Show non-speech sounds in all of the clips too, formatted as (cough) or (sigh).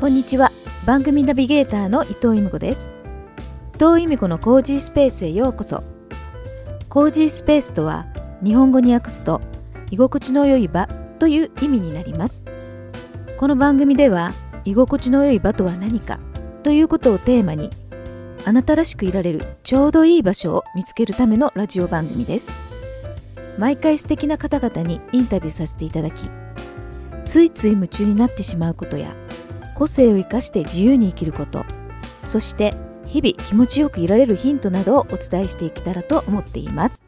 こんにちは。番組ナビゲーターの伊藤由美子です。伊藤由美子のコージースペースへようこそ。コージースペースとは日本語に訳すと居心地の良い場という意味になります。この番組では居心地の良い場とは何かということをテーマにあなたらしくいられるちょうどいい場所を見つけるためのラジオ番組です。毎回素敵な方々にインタビューさせていただきついつい夢中になってしまうことや個性を生かして自由に生きること。そして日々気持ちよくいられるヒントなどをお伝えしていけたらと思っています。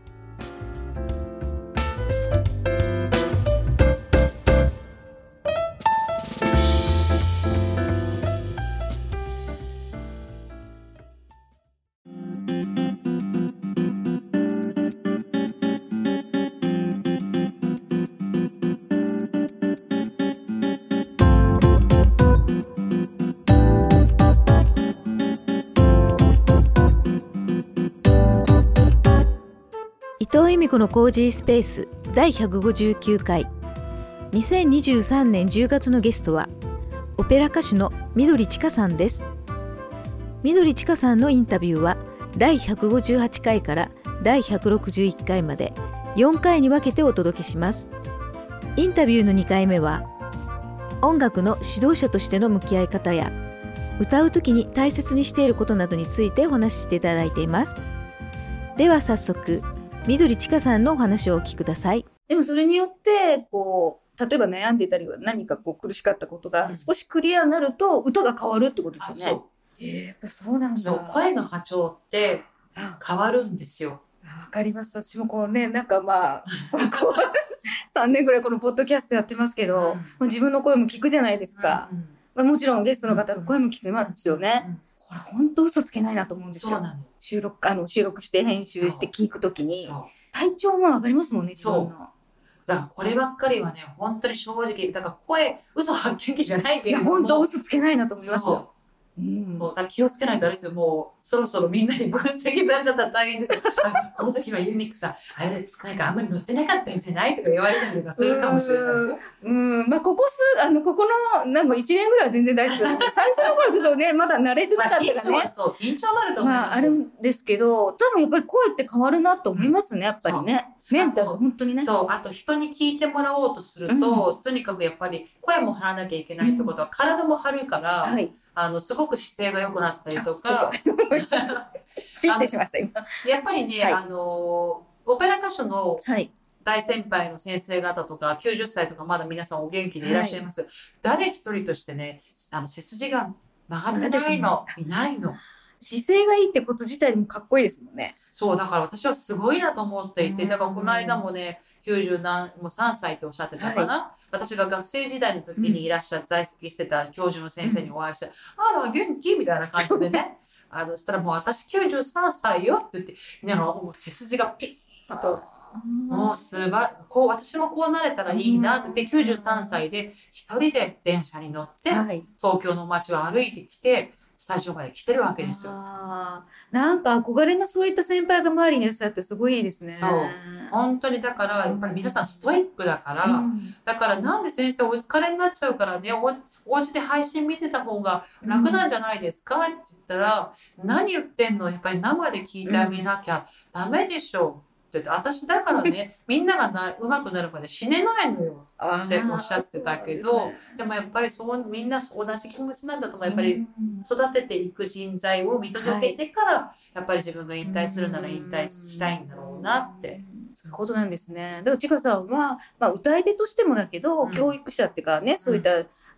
伊藤由美子のコージースペース第159回。2023年10月のゲストはオペラ歌手の緑千佳さんです。緑千佳さんのインタビューは第158回から第161回まで4回に分けてお届けします。インタビューの2回目は音楽の指導者としての向き合い方や歌う時に大切にしていることなどについてお話ししていただいています。では早速緑千佳さんのお話をお聞きくださいでもそれによってこう例えば悩んでいたり何かこう苦しかったことがうん少しクリアになると歌が変わるってことであすよね。そえーやっぱそうなんだ。声の波長ってあ変わるんですよ。わかります。私もこのねなんかまあここ3 (laughs) 年ぐらいこのポッドキャストやってますけど、うんもう自分の声も聞くじゃないですか。うんまあ、もちろんゲストの方の声も聞きますよね。うんこれ本当嘘つけないなと思うんですよ。収録あの収録して編集して聞くときにそう。体調も上がりますもんね。自分のだからこればっかりはね、本当に正直、だから声、嘘発見器じゃないけども。本当嘘つけないなと思いますそうよ。うんそうだ気をつけないとあれですよ、もうそろそろみんなに分析されちゃったら大変ですよ。(laughs) あこの時はユミックさん、あれ、なんかあんまり乗ってなかったんじゃないとか言われたりとかするかもしれないですよ。うん、まあ、ここ数、あの、ここの、なんか一年ぐらいは全然大丈夫 (laughs) 最初の頃ちょっとね、まだ慣れてなまあ、かったからね緊張は。そう、緊張もあると思いまあ、あますよ。るんですけど、多分やっぱり声って変わるなと思いますね、やっぱりね。メンタル、本当にね。そう、あと人に聞いてもらおうとすると、とにかくやっぱり声も張らなきゃいけないってことは、体も張るから、はい。あの、すごく姿勢が良くなったりとか。(laughs) やっぱりね、はいあの、オペラ歌手のはい。大先輩の先生方とか、90歳とかまだ皆さんお元気でいらっしゃいます。誰一人としてね、あの、背筋が曲がってないの、いないの。姿勢がいいってこと自体でもかっこいいですもんね。そう、だから私はすごいなと思っていて、うん。だからこの間もね、90何、もう3歳っておっしゃってたかな、私が学生時代の時にいらっしゃ、在籍してた教授の先生にお会いして、あら、元気？みたいな感じでね、あの、そしたらもう私93歳よって言って、なんかもう背筋がピッと、もうすばこう、私もこうなれたらいいなって言って、93歳で一人で電車に乗って、はい。東京の街を歩いてきて、スタジオまで来てるわけですよ。なんか憧れのそういった先輩が周りにいらっしゃってすごいいいですね。そう。本当にだから、やっぱり皆さんストイックだから、うん。だからなんで先生お疲れになっちゃうからねおお家で配信見てた方が楽なんじゃないですか、って言ったら何言ってんの？やっぱり生で聞いてあげなきゃダメでしょ。って言って私だからね (laughs) みんながな上手くなるまで死ねないのよ。っておっしゃってたけどですね。でもやっぱりそうみんな同じ気持ちなんだと思う。やっぱり育てていく人材を見届けてから、やっぱり自分が引退するなら引退したいんだろうなって。そういうことなんですね。でも、ちかさんは、まあ、歌い手としてもだけど、うん。教育者っていうかね、そういった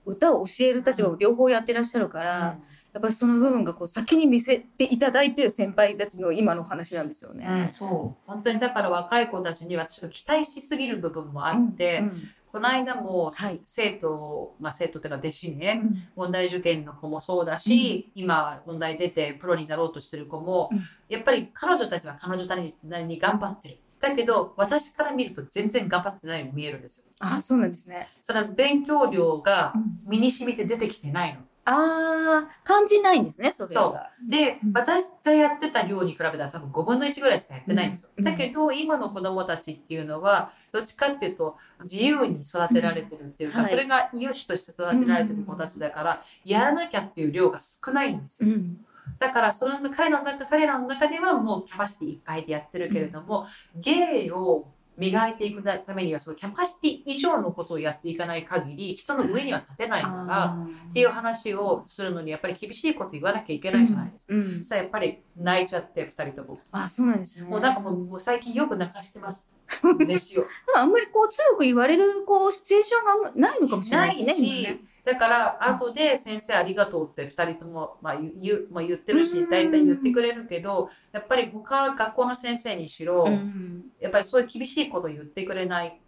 歌を教える立場を両方やってらっしゃるから、やっぱりその部分がこう先に見せていただいてる先輩たちの今のお話なんですよね。うん、そう本当にだから若い子たちに私が期待しすぎる部分もあって、うんこの間もはい。生徒、まあ、生徒っていうか弟子にねうん問題受験の子もそうだし、今問題出てプロになろうとしてる子も、うんやっぱり彼女たちは彼女なりに頑張ってる。だけど私から見ると全然頑張ってないように見えるんですよ。あ、そうなんですね。それは勉強量がうん身に染みて出てきてないの。ああ、感じないんですね、それが。で、うん。私がやってた量に比べたら多分5分の1ぐらいしかやってないんですよ。うん。だけど今の子供たちっていうのはどっちかっていうと自由に育てられてるっていうか、うん。はい。それが良しとして育てられてる子たちだから、やらなきゃっていう量が少ないんですよ。うん。だからその彼らの中彼らの中ではもうキャパシティいっぱいでやってるけれども、芸を磨いていくためにはそのキャパシティ以上のことをやっていかない限り人の上には立てないからっていう話をするのにやっぱり厳しいこと言わなきゃいけないじゃないですか。うんそしたらやっぱり泣いちゃって2人とも。あそうなんですねもうなんかもう最近よく泣かしてます。(laughs) ですよ。でもあんまりこう強く言われるこうシチュエーションがないのかもしれなないいですね。ね、だから後で先生ありがとうって2人とも、まあ、言まあ、言ってるし大体言ってくれるけどやっぱり他学校の先生にしろ、うんやっぱりそういう厳しいことを言ってくれない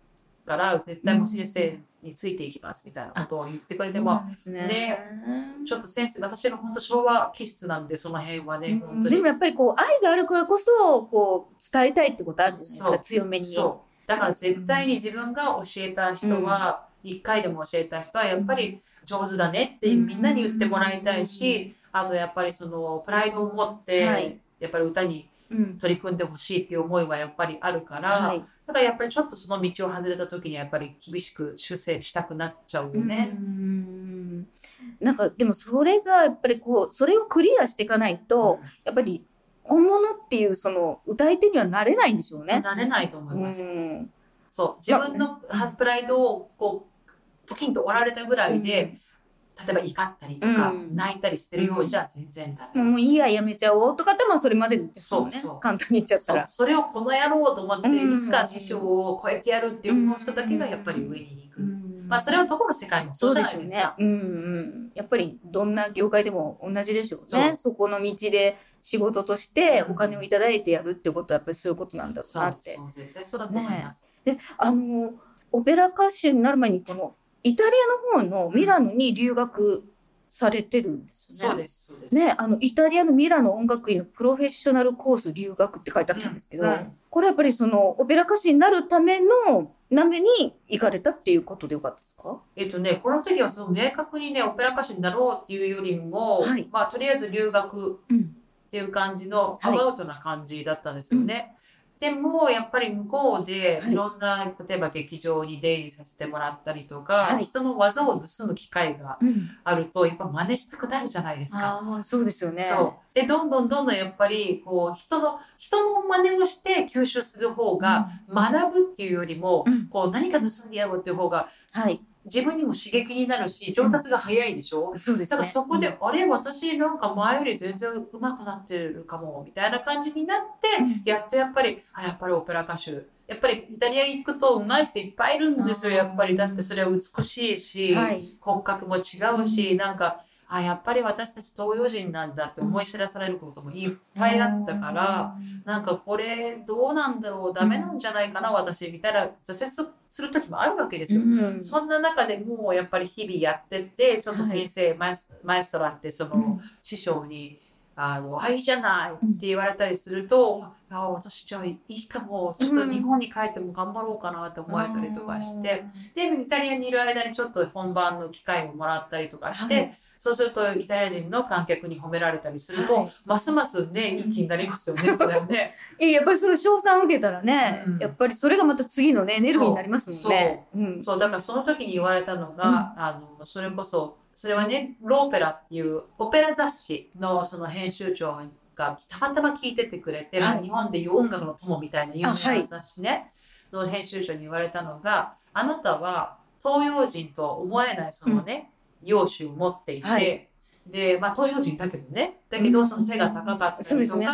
から絶対もう先生についていきますみたいなことを言ってくれても、ね。ねちょっと先生私の本当昭和気質なんでその辺はね、本当に。でもやっぱりこう愛があるからこそこう伝えたいってことあるじゃないですか強めに。そう。だから絶対に自分が教えた人は、一回でも教えた人はやっぱり上手だねってみんなに言ってもらいたいし、あとやっぱりそのプライドを持って、はい。やっぱり歌にうん。取り組んでほしいっていう思いはやっぱりあるから、はい。だからやっぱりちょっとその道を外れた時にはやっぱり厳しく修正したくなっちゃうよね。うんなんかでもそれがやっぱりこうそれをクリアしていかないと、やっぱり本物っていうその歌い手にはなれないんでしょうね。なれないと思います。うんそう自分のプライドをこうポキンと折られたぐらいで、例えば怒ったりとか、うん泣いたりしてるようじゃ全然ダメ。もういいややめちゃおうとかってまあそれまでですもんねそう簡単に言っちゃったら。それをこの野郎と思って、うんいつか師匠を超えてやるっていう人だけがやっぱり上に行く。まあそれはどこの世界もそそううじゃですよないですか。。ねうんうん。やっぱりどんな業界でも同じでしょうね。そこの道で仕事としてお金をいただいてやるってことはやっぱりそういうことなんだなって。そう絶対そうだと思います。で、あのオペラ歌手になる前にこのイタリアの方のミラノに留学されてるんですよね。そうですそうです。ね、あのイタリアのミラノ音楽院のプロフェッショナルコース留学って書いてあったんですけど、うんこれやっぱりそのオペラ歌手になるためのために行かれたっていうことでよかったですか？えっとね、この時はその明確にね、オペラ歌手になろうっていうよりも、はいまあとりあえず留学うん。っていう感じのはいアバウトな感じだったんですよね。でもやっぱり向こうではいいろんな、例えば劇場に出入りさせてもらったりとか、はい人の技を盗む機会がうん。あるとやっぱ真似したくなるじゃないですか。そうですよね。そうでどんどんどんどんやっぱりこう人の人の真似をして吸収する方が、学ぶっていうよりも、うんこう何か盗んでやろうっていう方がはい。自分にも刺激になるし上達が早いでしょ、そうですね。だからそこで、あれ私なんか前より全然上手くなってるかもみたいな感じになって、うん。やっとやっぱりあやっぱりオペラ歌手。やっぱりイタリアに行くと上手い人いっぱいいるんですよやっぱり。だってそれは美しいし、はい。骨格も違うし、なんかあやっぱり私たち東洋人なんだって思い知らされることもいっぱいあったから、なんかこれどうなんだろうダメなんじゃないかな私みたいな挫折する時もあるわけですよ。うん。そんな中でもうやっぱり日々やってってちょっと先生、マエスマエストラってその、うん。師匠に「あのあいいじゃない」って言われたりすると「あ私じゃあいいかも。ちょっと日本に帰っても頑張ろうかな」って思えたりとかして、でイタリアにいる間にちょっと本番の機会をもらったりとかして、はい。そうするとイタリア人の観客に褒められたりすると、はい。ますますねいい気になりますよねそれはね。(laughs) いややっぱりその賞賛を受けたらね、うん。やっぱりそれがまた次のねエネルギーになりますもんね。う。ん。そうだからその時に言われたのが、あのそれこそそれはねローペラっていうオペラ雑誌のその編集長がたまたま聞いててくれて、はいまあ日本でいう音楽の友みたいな有名な雑誌ね、の編集長に言われたのがあなたは東洋人とは思えないそのね、容姿を持っていて、はいでまあ東洋人だけどねだけどその背が高かったそうですね。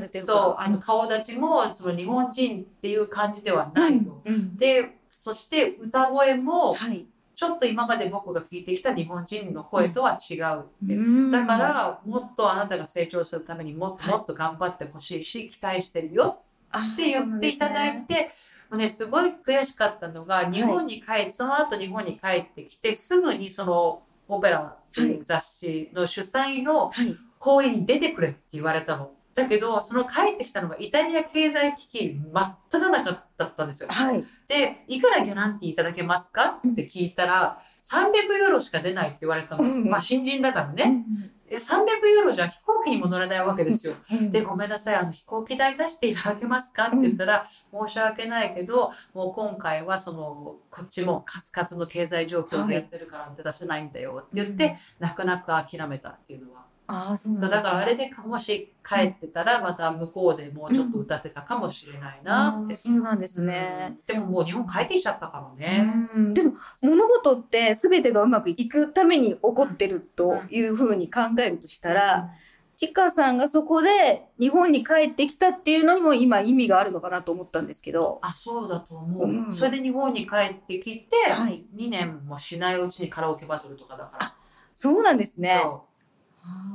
りとか。そうあと顔立ちもその日本人っていう感じではないと。うんうんでそして歌声もはい。ちょっと今まで僕が聞いてきた日本人の声とは違うって、うん。だからもっとあなたが成長するためにもっともっと頑張ってほしいし、期待してるよって言っていただいて、もうね、すごい悔しかったのが日本に帰って、その後日本に帰ってきてすぐにそのオペラってい。う雑誌の主催のはい。公演に出てくれって言われたの。だけど、その帰ってきたのがイタリア経済危機真っ只中だったんですよ。はい。で、いくらギャランティーいただけますか？って聞いたら、300ユーロしか出ないって言われたの。うんまあ新人だからね。え300ユーロじゃ飛行機にも乗れないわけですよ。うんで、ごめんなさい、あの飛行機代出していただけますか？って言ったら、申し訳ないけど、もう今回はその、こっちもカツカツの経済状況でやってるから出せないんだよって言って、泣く泣く諦めたっていうのは。ああ、そうねだからあれでかもし帰ってたら、また向こうでもうちょっと歌ってたかもしれないなって。あーそうなんですね。うんでももう日本帰ってきちゃったからね。うんでも物事って全てがうまくいくために起こってるというふうに考えるとしたら、ちかさんがそこで日本に帰ってきたっていうのにも今意味があるのかなと思ったんですけど。あ、そうだと思う。うんそれで日本に帰ってきて、はい2年もしないうちにカラオケバトルとかだから。そうなんですね。そう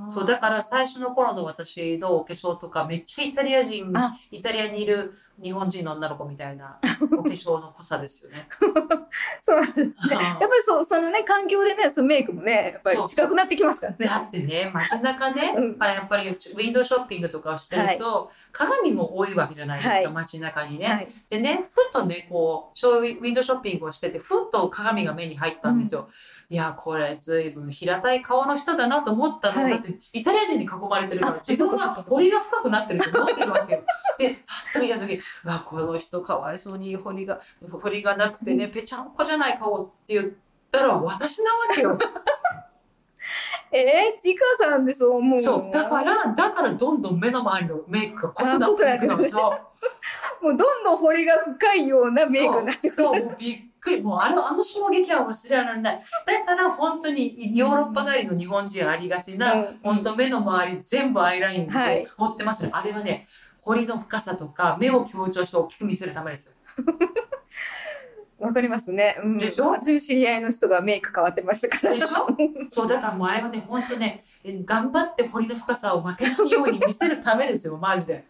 そうだから最初の頃の私のお化粧とかめっちゃイタリア人あ。イタリアにいる日本人の女の子みたいな (laughs) お化粧の濃さですよね。(laughs) そうですね。やっぱりそう、そのね、環境でね、そのメイクもね、やっぱり近くなってきますからね。だってね街中ね、(laughs) うんやっぱりウィンドウショッピングとかをしてると、鏡も多いわけじゃないですか、はい街中にね。はい。でねふっとねこうショーウィンドウショッピングをしててふっと鏡が目に入ったんですよ。いやこれずいぶん平たい顔の人だなと思ったの、はいだってイタリア人に囲まれてるからあ自分が彫りが深くなってると思ってるわけよ。でパッと見た時「うわこの人かわいそうに彫りが彫りがなくてねぺちゃんこじゃない顔」って言ったら私なわけよ。(laughs) えー、ちかさんでそう思うそうだからだからどんどん目の周りのメイクが濃くなっていくの。そう (laughs) もうどんどん彫りが深いようなメイクになってくる。そうそうもうびっくり。もうあのあの衝撃は忘れられない。だから本当にヨーロッパ帰りの日本人ありがちな、うん。本当目の周り全部アイラインはい。で囲ってますね、あれはね彫りの深さとか目を強調して大きく見せるためですよ。(laughs) わかりますね。うん、でしょ？私も知り合いの人がメイク変わってましたから。でしょ？(laughs) そうだからもうあれはね本当ねえ頑張って彫りの深さを負けないように見せるためですよマジで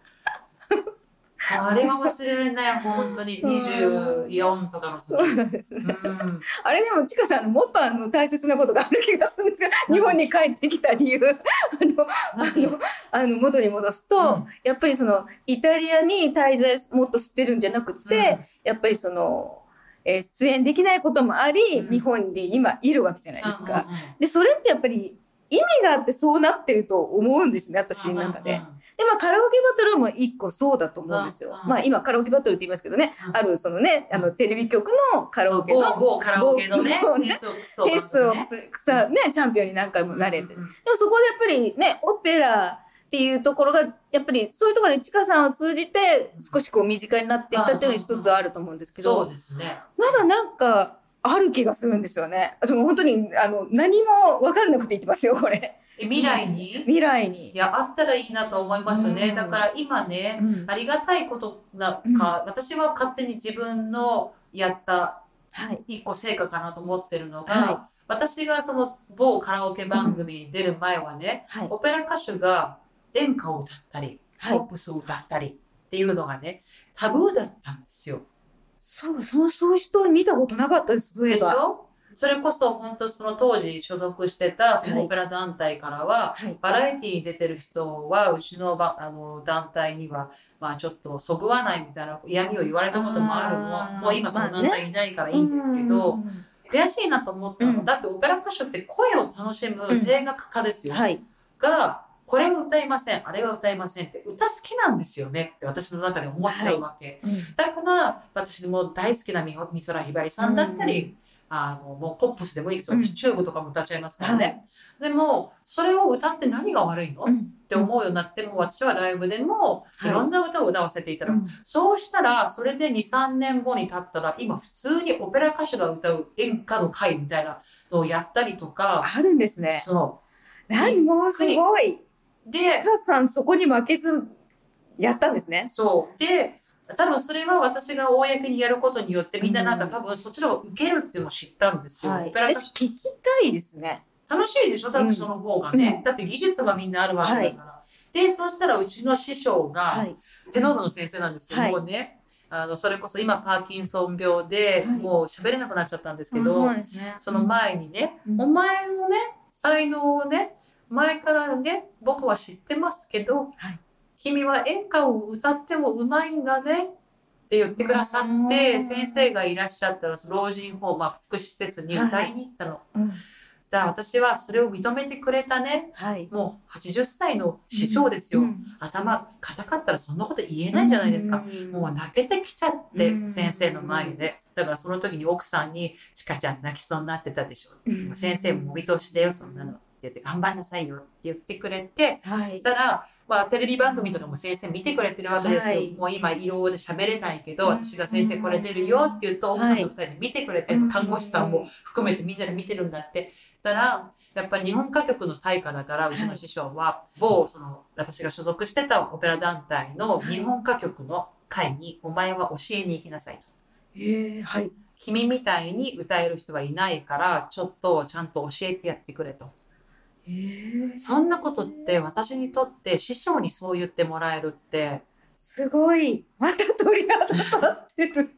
あれは忘れられない本当に。24とかのそう時なんですね。うん。あれでも、ちかさん、もっとあの大切なことがある気がするんですが、日本に帰ってきた理由、あの、あ何の、あの元に戻すと、うん。やっぱりその、イタリアに滞在もっと知ってるんじゃなくて、やっぱりその、えー出演できないこともあり、うん。日本で今いるわけじゃないですか。うんうんうん。で、それってやっぱり意味があってそうなってると思うんですね、私の中で。で、まあ、カラオケバトルも一個そうだと思うんですよ。うんまあ、今、カラオケバトルって言いますけどね、うんある、そのね、あの、テレビ局のカラオケの某某カラオケのね、某フェスをさ、ね、チャンピオンに何回もなれて。でもそこでやっぱりね、オペラっていうところが、やっぱりそういうところでチカさんを通じて少しこう身近になっていったっていうのが一つあると思うんですけそうど、ですね。まだなんか、ある気がするんですよね。その本当に、あの、何も分かんなくて言ってますよ、これ。え未来に？未来にい。や、あったらいいなと思いますよね。うんだから今ね、うんありがたいことなか、私は勝手に自分のやったはい。一個成果かなと思ってるのが、は私がその某カラオケ番組に出る前はね、はい。オペラ歌手が演歌を歌ったり、はいポップスを歌ったりっていうのがね、タブーだったんですよ。そう、その、そういう人見たことなかったです。でしょ？それこそ本当その当時所属してたそはい。のオペラ団体からは、はい。バラエティに出てる人はうちのばあの団体にはまあちょっとそぐわないみたいな嫌味を言われたこともあるの。あー。もう今そのまあね団体いないからいいんですけど、うん悔しいなと思ったの、うん。だってオペラ歌手って声を楽しむ声楽家ですよ、はい。がこれは歌いませんあれは歌いませんって歌好きなんですよね。って私の中で思っちゃうわけ、だから私も大好きなみ美空ひばりさんだったり、あのもうポップスでもいいですよ。チューブとかも歌っちゃいますからね、でもそれを歌って何が悪いの、っうん。て思うようになっても私はライブでもはい。いろんな歌を歌わせていただく、うん。そうしたらそれで23年後に経ったら今普通にオペラ歌手が歌う演歌の会みたいなのをやったりとか、あるんですね。そ何もうすごい。うで、カさんそこに負けずやったんですね。そう。で多分それは私が公にやることによってみんななんか多分そちらを受けるっていうのを知ったんですよ。オペラえ歌手聞きたいですね。楽しいでしょ？だってその方がね、うん。だって技術がみんなあるわけだから。でそうしたらうちの師匠が、はい。テノールの先生なんですけど、はい。もうねあのそれこそ今パーキンソン病で、はい。もう喋れなくなっちゃったんですけど、あそね。その前にね、うん。お前のね才能をね前からね僕は知ってますけど、はい君は演歌を歌ってもうまいんだねって言ってくださってうん先生がいらっしゃったら老人ホーム、まあ、福祉施設に歌いに行ったの。うんじゃあ私はそれを認めてくれたね、はい。もう80歳の師匠ですよ。うん頭硬かったらそんなこと言えないじゃないですか。うんもう泣けてきちゃって、うん先生の前で。だからその時に奥さんに、ちかちゃん泣きそうになってたでしょ。う先生もお見通しだよ、そんなの。って言って、頑張んなさいよって言ってくれて、はいそし。たら、まあ、テレビ番組とかも先生見てくれてるわけですよ。はいもう今、色で喋れないけど、うん私が先生これ出るよって言うと、奥さんと二人で見てくれて看護師さんも含めてみんなで見てるんだって。そしたら、やっぱり日本歌曲の大家だから、うちの師匠は、某、その、私が所属してたオペラ団体の日本歌曲の会に、お前は教えに行きなさいと。へえはい。君みたいに歌える人はいないから、ちょっとちゃんと教えてやってくれと。そんなことって私にとって師匠にそう言ってもらえるって、すごい。また鳥肌立ってる。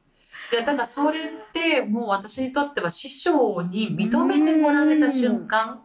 でだからそれってもう私にとっては師匠に認めてもらえた瞬間。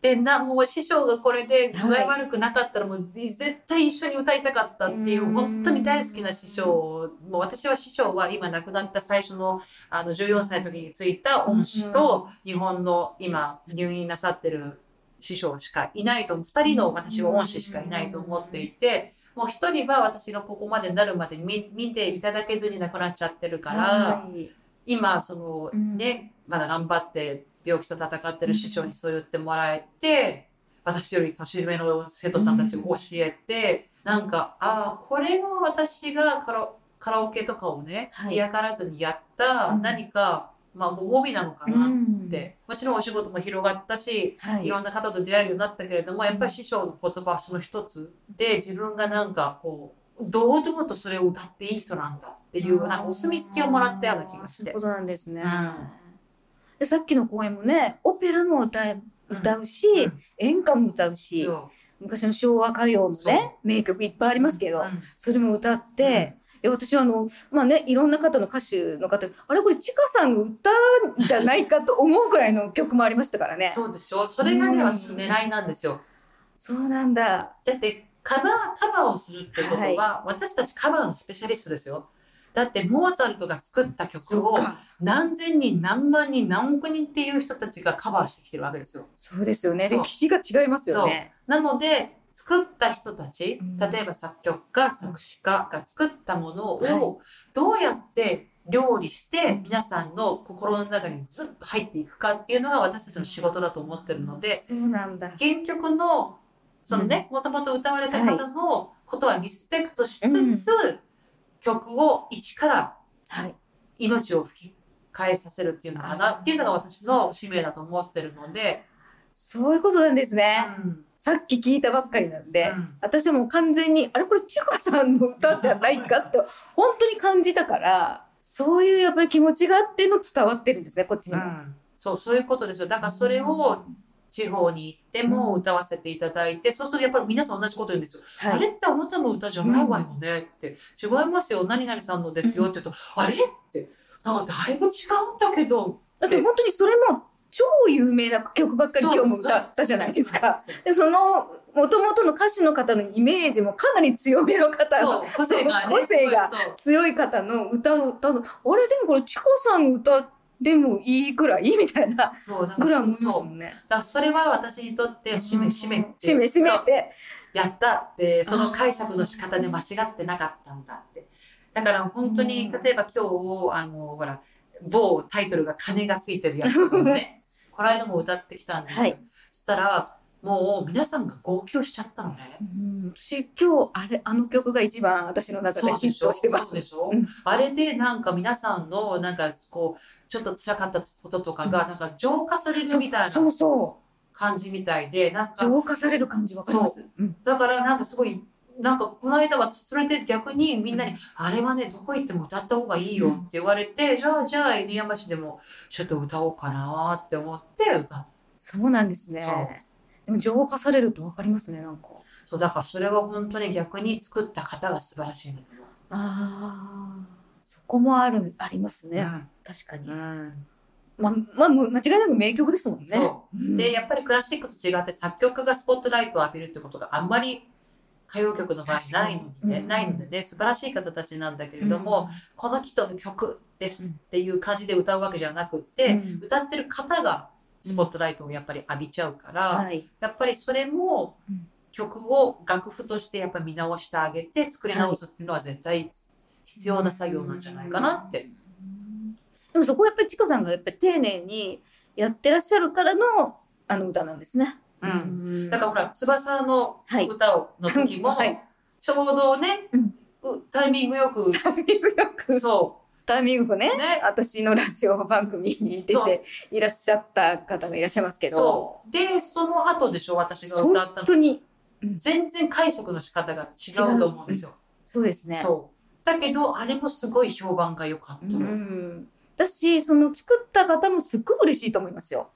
でなもう師匠がこれで具合悪くなかったらもう絶対一緒に歌いたかったっていううん。本当に大好きな師匠。もう私は師匠は今亡くなった最初のあの14歳の時についた恩師と日本の今入院なさってる師匠しかいないと2人の私は恩師しかいないと思っていて。もう一人は私がここまでなるまで見見ていただけずに亡くなっちゃってるから、はい今そのうん。ね、まだ頑張って病気と戦ってる師匠にそう言ってもらえて、私より年上の生徒さんたちを教えて、なんかああこれが私がカラカラオケとかをね、はい。嫌がらずにやったうん。何か、まあご褒美なのかなっうん。て、もちろんお仕事も広がったし、はい。いろんな方と出会えるようになったけれども、やっぱり師匠の言葉はその一つで、自分がなんかこう、堂々とそれを歌っていい人なんだっていう、なんかお墨付きをもらったような気がして。そういう。ことなんですね。うん。でさっきの公演もね、オペラも歌え歌うし、うん。演歌も歌うし、そ昔の昭和歌謡もね、名曲いっぱいありますけど、それも歌って、いや私はあの、まあね、いろんな方の歌手の方、あれこれ、ちかさんの歌じゃないかと思うくらいの曲もありましたからね。そうでしょそれがね、うん私の狙いなんですよ。そうなんだ。だってカバー、カバーをするってことは、私たちカバーのスペシャリストですよ。だってモーツァルトが作った曲を。何千人、何万人、何億人っていう人たちがカバーしてきてるわけですよ。そうですよね。歴史が違いますよね。なので、作った人たちうん、例えば作曲家、作詞家が作ったものはい。をどうやって料理して皆さんの心の中にずっと入っていくかっていうのが私たちの仕事だと思ってるので、そうなんだ。原曲のそのね、もともと歌われた方のことはリスペクトしつつ、曲を一からはい。命を吹き返させるっていうのかなっていうのが私の使命だと思ってるので、そういうことなんですね。うんさっき聞いたばっかりなんで、うん。私はもう完全に、あれこれ、ちかさんの歌じゃないかって、本当に感じたから、そういうやっぱり気持ちがあっての伝わってるんですね、こっちにも。そうそういうことですよ。だからそれを地方に行っても歌わせていただいて、そうするとやっぱり皆さん同じこと言うんですよ。あはい。れってあなたの歌じゃないわよねって、違いますよ、何々さんのですよって言うと、あれって、なんかだいぶ違うんだけど、だって本当にそれも超有名な曲ばっかり今日も歌ったじゃないですか。で、その、もともとの歌手の方のイメージもかなり強めの方の個性がね。個性が強い方の歌を歌うの、あれでもこれ、チコさんの歌でもいいくらいみたいなぐらい思もんね。だそれは私にとって、しめしめって。しめしめて。やったって、その解釈の仕方で間違ってなかったんだって。だから本当に、うん例えば今日、あの、ほら、某タイトルが金がついてるやつとかもね、(laughs) この間も歌ってきたんですよ。はい。そしたら、もう皆さんが号泣しちゃったのね。うん。私今日あれあの曲が一番私の中でヒットしてます。そうで。しょ、うん。あれでなんか皆さんのなんかこうちょっと辛かったこととかがなんか浄化されるみたいそうなそ感じみたいでなんうか浄化される感じわかります？うん。だからなんかすごいなんかこの間私それで逆にみんなに「あれはねどこ行っても歌った方がいいよ」って言われて、じゃあじゃあ犬山市でもちょっと歌おうかなって思って歌っそうなんですね。でも浄化されるとわかりますねなんか。そうだからそれは本当に逆に作った方が素晴らしいんだと思う。ああそこもあるありますね。うん確かに。うんままあ間違いなく名曲ですもんね。うんでやっぱりクラシックと違って作曲がスポットライトを浴びるってことがあんまり歌謡曲の場合ないので、ねうんないのでね素晴らしい方たちなんだけれども、この人の曲ですっていう感じで歌うわけじゃなくって、うん歌ってる方がスポットライトをやっぱり浴びちゃうから、はい。やっぱりそれもうん曲を楽譜としてやっぱり見直してあげて作り直すっていうのは絶対必要な作業なんじゃないかなって。でもそこはやっぱりちかさんがやっぱり丁寧にやってらっしゃるからのあの歌なんですね。うん。ん。だからほら翼のはい。歌をの時も、はい。ちょうどね、うん。うタイミングよくタイミングよく。そタイミングねうね。私のラジオ番組に出ていらっしゃった方がいらっしゃいますけど。そう。でその後でしょ私が歌ったの。本当に。全然解釈の仕方が違うと思うんですよ。そうですね。そう。だけどあれもすごい評判が良かったうの、ん。だしその作った方もすっごく嬉しいと思いますよ。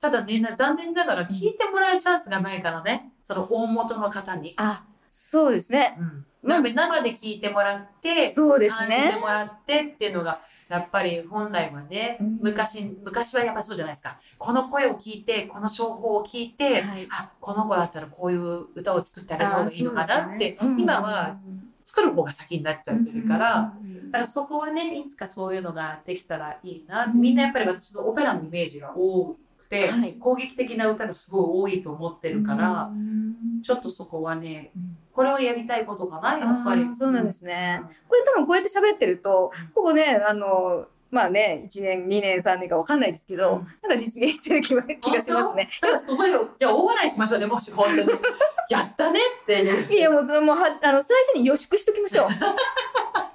ただねな残念ながら聞いてもらうチャンスがないからねその大元の方に。あそうですね。うん、やっぱり生で聞いてもらってそうです感じてね。もらってっていうのがやっぱり本来はね、うん。昔昔はやっぱそうじゃないですか。この声を聞いてこの情報を聞いて、はい。あこの子だったらこういう歌を作ってあげた方がいいのかなって、うん今は作る方が先になっちゃってるから。うんだからそこはねいつかそういうのができたらいいな、みんなやっぱり私のオペラのイメージが多くて、はい。攻撃的な歌がすごい多いと思ってるから、うん。ちょっとそこはねこれをやりたいことかなやっぱり。そうなんですね。うん。これ多分こうやって喋ってるとうん。ここねあのまあね1年2年3年かわかんないですけど、うん。なんか実現してる気は気がしますね。だからそこでじゃあ大笑いしましょう。ねもし本当に。(laughs) やったねっていやもうもうはあの最初に予祝しときましょう。(laughs)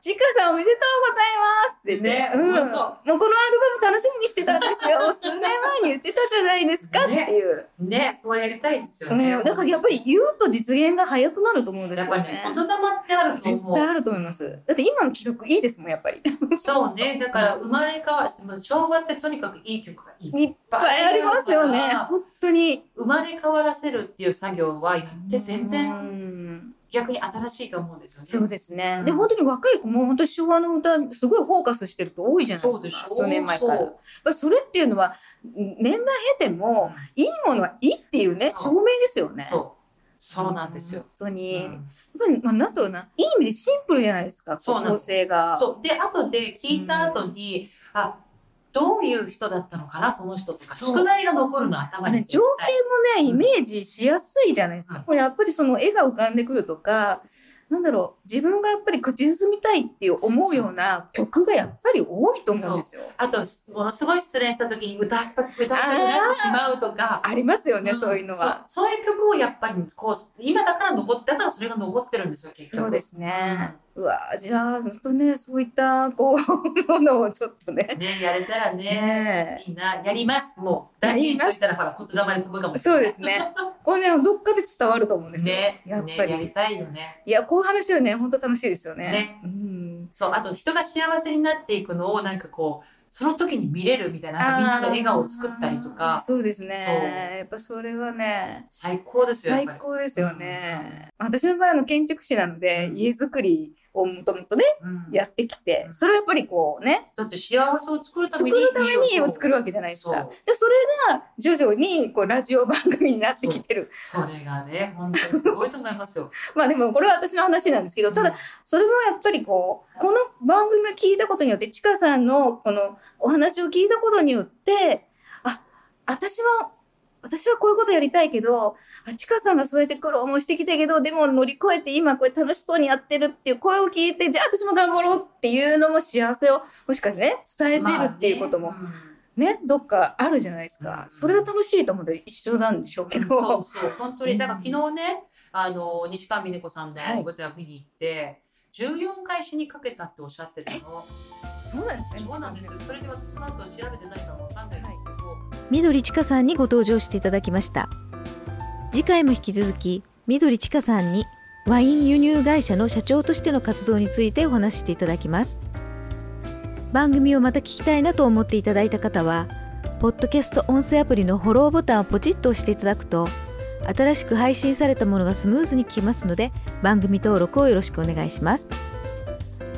ちかさんおめでとうございますってね。ねうん、もうこのアルバム楽しみにしてたんですよ。(laughs) 数年前に言ってたじゃないですかっていう。ねそうやりたいですようん、ね、だからやっぱり言うと実現が早くなると思うんですやっぱりよね。ね言霊ってあると絶思う対あると思います。だって今の企画いいですもんやっぱり。そうねだから生まれ変わって昭和ってとにかくいい曲がいっぱいありますよね。本当に。生まれ変わらせるっていう作業はやって全然然。逆に新しいと思うんですよね。そうですね。うんで本当に若い子も本当に昭和の歌すごいフォーカスしてる人多いじゃないですか。数年前から。それっていうのは年代経てもいいものはいいっていうね証明ですよね。そうそうなんですよ。本当に。やっうんぱりまあなんだろうな。いい意味でシンプルじゃないですか。構成が。そうで後で聞いた後に、あどういう人だったのかなこの人とか宿題が残るの頭に情景もねイメージしやすいじゃないですか。うんやっぱりその絵が浮かんでくるとか。なんだろう自分がやっぱり口ずみたいって思うような曲がやっぱり多いと思うんですよ。あとものすごい失恋した時に歌いたく歌いたくなってしまうとか。ありますよね、んそういうのは。そういう曲をやっぱりこう今だから残ってだからそれが残ってるんですよ結局そうですね。うわじゃあ、本当ね、そういった、こう、(laughs) ものをちょっとね。ねやれたらねねいいなやりますもう大事にしといたらほら言霊に飛ぶかもしれないそうですね。これね、どっかで伝わると思うんですよ。ねやっぱり。ねやりたいよねいや、こういう話はね、本当楽しいですよね。ねうん。そうあと人が幸せになっていくのをなんかこうその時に見れるみたいなみんなの笑顔を作ったりとか。そうですね。やっぱそれはね、最高ですよ最高ですよね。私の場合、あの、建築士なので、うん。家づくりをもともとね、うん。やってきて。う、ん。それはやっぱりこうね、だって幸せを作るために作るために家を作るるわけじゃないですか。で、それが徐々にこうラジオ番組になってきてる。それがね本当にすごいと思いますよ。(laughs) まあでもこれは私の話なんですけど、ただそれもやっぱりこう、この番組を聞いたことによって、ちかさんのこのお話を聞いたことによって、あ、私は、私はこういうことやりたいけど、あ、ちかさんがそうやって苦労もしてきたけど、でも乗り越えて今これ楽しそうにやってるっていう声を聞いて、じゃあ私も頑張ろうっていうのも幸せを、もしかしてね、伝えてるっていうこともまあね。ね、どっかあるじゃないですか。うん。それが楽しいと思うと一緒なんでしょうけうんど。そうそう。本当に。だから昨日ねあの西川峰子さんのはい。舞台を見に行って、14回死にかけたっておっしゃってたの。そうなんですね。そうなんです。けどそれで私その後調べてないからわかんないですけど、緑千佳さんにご登場していただきました。次回も引き続き緑千佳さんにワイン輸入会社の社長としての活動についてお話ししていただきます。番組をまた聞きたいなと思っていただいた方はポッドキャスト音声アプリのフォローボタンをポチッと押していただくと新しく配信されたものがスムーズに聞けますので番組登録をよろしくお願いします。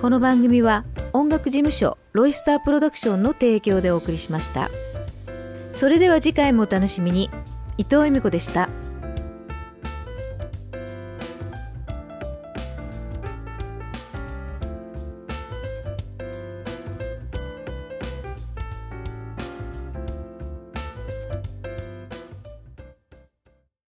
この番組は音楽事務所ロイスタープロダクションの提供でお送りしました。それでは次回もお楽しみに。伊藤恵美子でした。